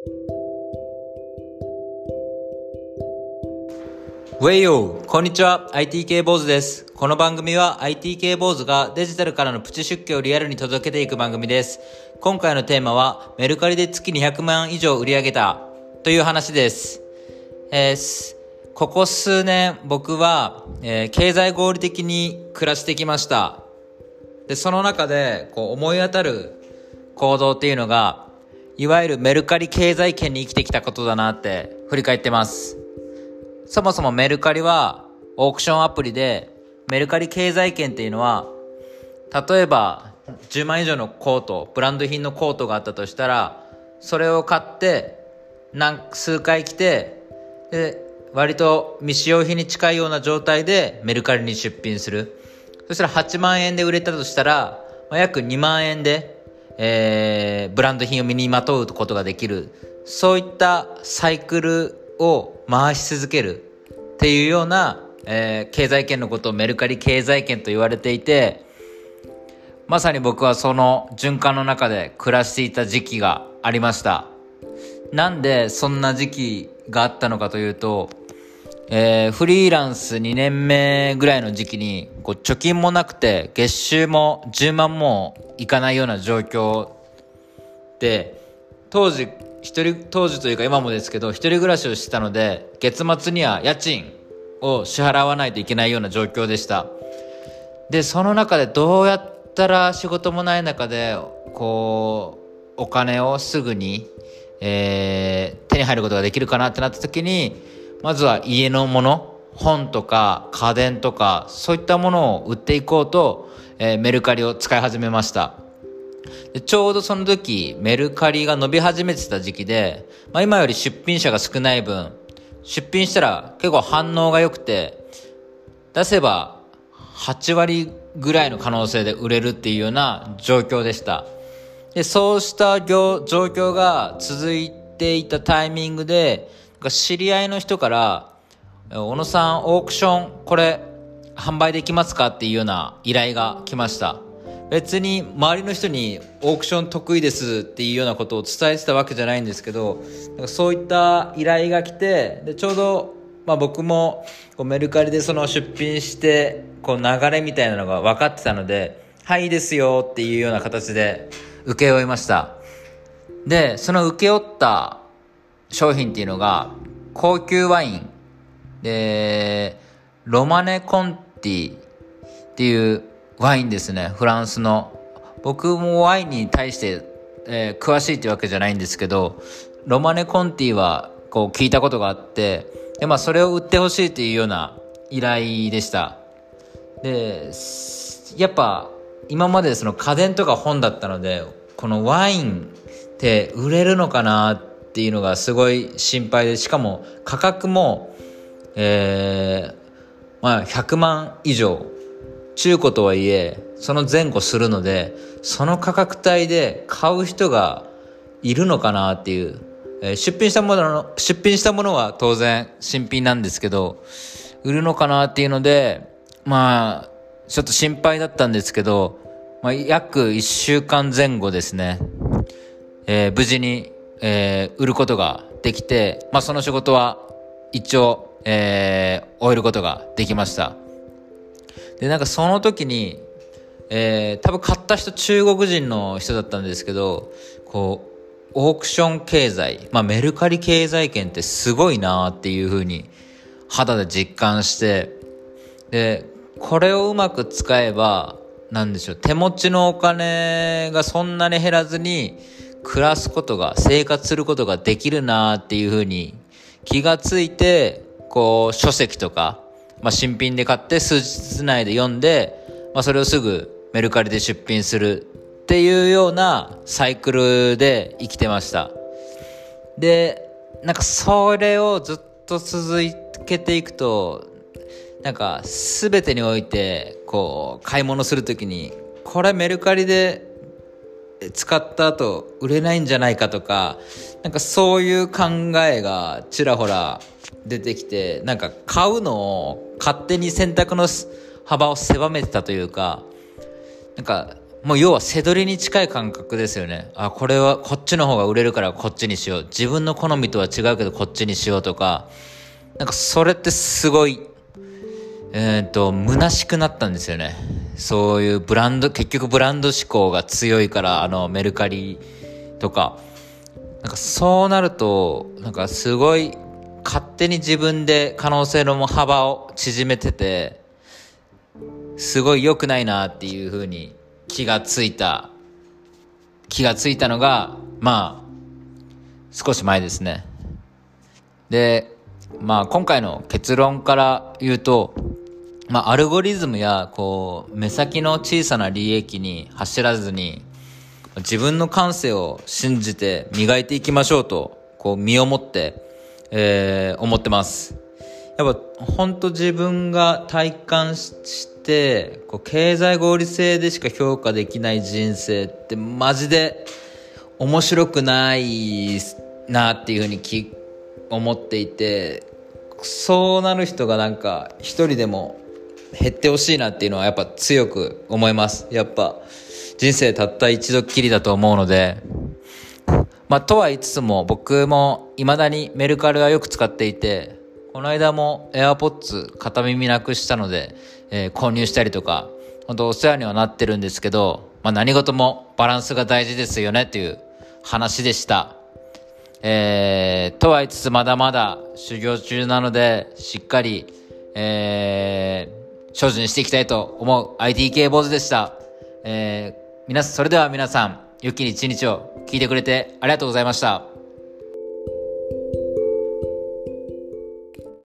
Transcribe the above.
ウェイヨーこんにちは。IT 系坊主です。この番組は IT 系坊主がデジタルからのプチ出家をリアルに届けていく番組です。今回のテーマはメルカリで月200万以上売り上げたという話です。えー、ここ数年僕は、えー、経済合理的に暮らしてきました。でその中でこう思い当たる行動っていうのがいわゆるメルカリ経済圏に生きてきたことだなって振り返ってます。そもそもメルカリはオークションアプリでメルカリ経済圏っていうのは例えば10万以上のコートブランド品のコートがあったとしたらそれを買って何数回着てで割と未使用品に近いような状態でメルカリに出品する。そしたら8万円で売れたとしたら、ま、約2万円で、えー、ブランド品を身にまとうことができるそういったサイクルを回し続けるっていうような、えー、経済圏のことをメルカリ経済圏と言われていて、まさに僕はその循環の中で暮らしていた時期がありました。なんでそんな時期があったのかというと、えー、フリーランス2年目ぐらいの時期に、こう貯金もなくて、月収も10万もいかないような状況で、当時一人、当時というか今もですけど、一人暮らしをしてたので、月末には家賃を支払わないといけないような状況でした。で、その中でどうやったら仕事もない中で、こう、お金をすぐに、えー、手に入ることができるかなってなった時に、まずは家のもの、本とか家電とか、そういったものを売っていこうと、えー、メルカリを使い始めました。でちょうどその時、メルカリが伸び始めてた時期で、まあ、今より出品者が少ない分、出品したら結構反応が良くて、出せば8割ぐらいの可能性で売れるっていうような状況でした。で、そうした状況が続いていたタイミングで、知り合いの人から、小野さんオークションこれ販売できますか？っていうような依頼が来ました。別に周りの人にオークション得意ですっていうようなことを伝えてたわけじゃないんですけどなんかそういった依頼が来てでちょうど、まあ、僕もこうメルカリでその出品してこう流れみたいなのが分かってたので「はいいいですよ」っていうような形で請け負いましたでその請け負った商品っていうのが高級ワインでロマネ・コンティっていうワインですね。フランスの。僕もワインに対して、えー、詳しいってわけじゃないんですけど、ロマネ・コンティはこう聞いたことがあって、で、まあそれを売ってほしいっていうような依頼でした。で、やっぱ今までその家電とか本だったので、このワインって売れるのかなってっていうのがすごい心配で、しかも価格も、えー、まあ100万以上。中古とはいえ、その前後するので、その価格帯で買う人がいるのかなっていう、えー、出品したものの、出品したものは当然新品なんですけど、売るのかなっていうので、まあ、ちょっと心配だったんですけど、まあ、約1週間前後ですね、えー、無事に、えー、売ることができて、まあ、その仕事は一応、えー、終えることができました。で、なんかその時に、えー、多分買った人中国人の人だったんですけど、こう、オークション経済、まあメルカリ経済圏ってすごいなっていうふうに肌で実感して、で、これをうまく使えば、なんでしょう、手持ちのお金がそんなに減らずに暮らすことが、生活することができるなっていうふうに気がついて、こう、書籍とか、まあ、新品で買って数日内で読んで、まあ、それをすぐメルカリで出品するっていうようなサイクルで生きてました。で、なんかそれをずっと続けていくと、なんか全てにおいて、こう、買い物するときに、これメルカリで使った後売れないんじゃないかとか、なんかそういう考えがちらほら出てきて、なんか買うのを勝手に選択の幅を狭めてたというか、なんかもう要は背取りに近い感覚ですよね。あ、これはこっちの方が売れるからこっちにしよう。自分の好みとは違うけどこっちにしようとか、なんかそれってすごい、えっ、と、虚しくなったんですよね。そういうブランド、結局ブランド志向が強いから、あの、メルカリとか、なんかそうなると、なんかすごい勝手に自分で可能性の幅を縮めてて、すごい良くないなっていうふうに気がついた、気がついたのが、まあ、少し前ですね。で、まあ今回の結論から言うと、まあアルゴリズムやこう目先の小さな利益に走らずに自分の感性を信じて磨いていきましょうとこう身をもって、えー、思ってます。やっぱ本当自分が体感してこう経済合理性でしか評価できない人生ってマジで面白くないなっていうふうに思っていてそうなる人がなんか一人でも減ってほしいなっていうのはやっぱ強く思いますやっぱ人生たった一度きりだと思うのでまあとは言いつつも僕も未だにメルカリはよく使っていてこの間も AirPods 片耳なくしたので、えー、購入したりとか、本当お世話にはなってるんですけど、まあ何事もバランスが大事ですよねっていう話でした。えー、とは言いつつまだまだ修行中なので、しっかり、えー、精進していきたいと思う ITK 坊主でした。えー、皆、それでは皆さん、良き一日を聞いてくれてありがとうございました。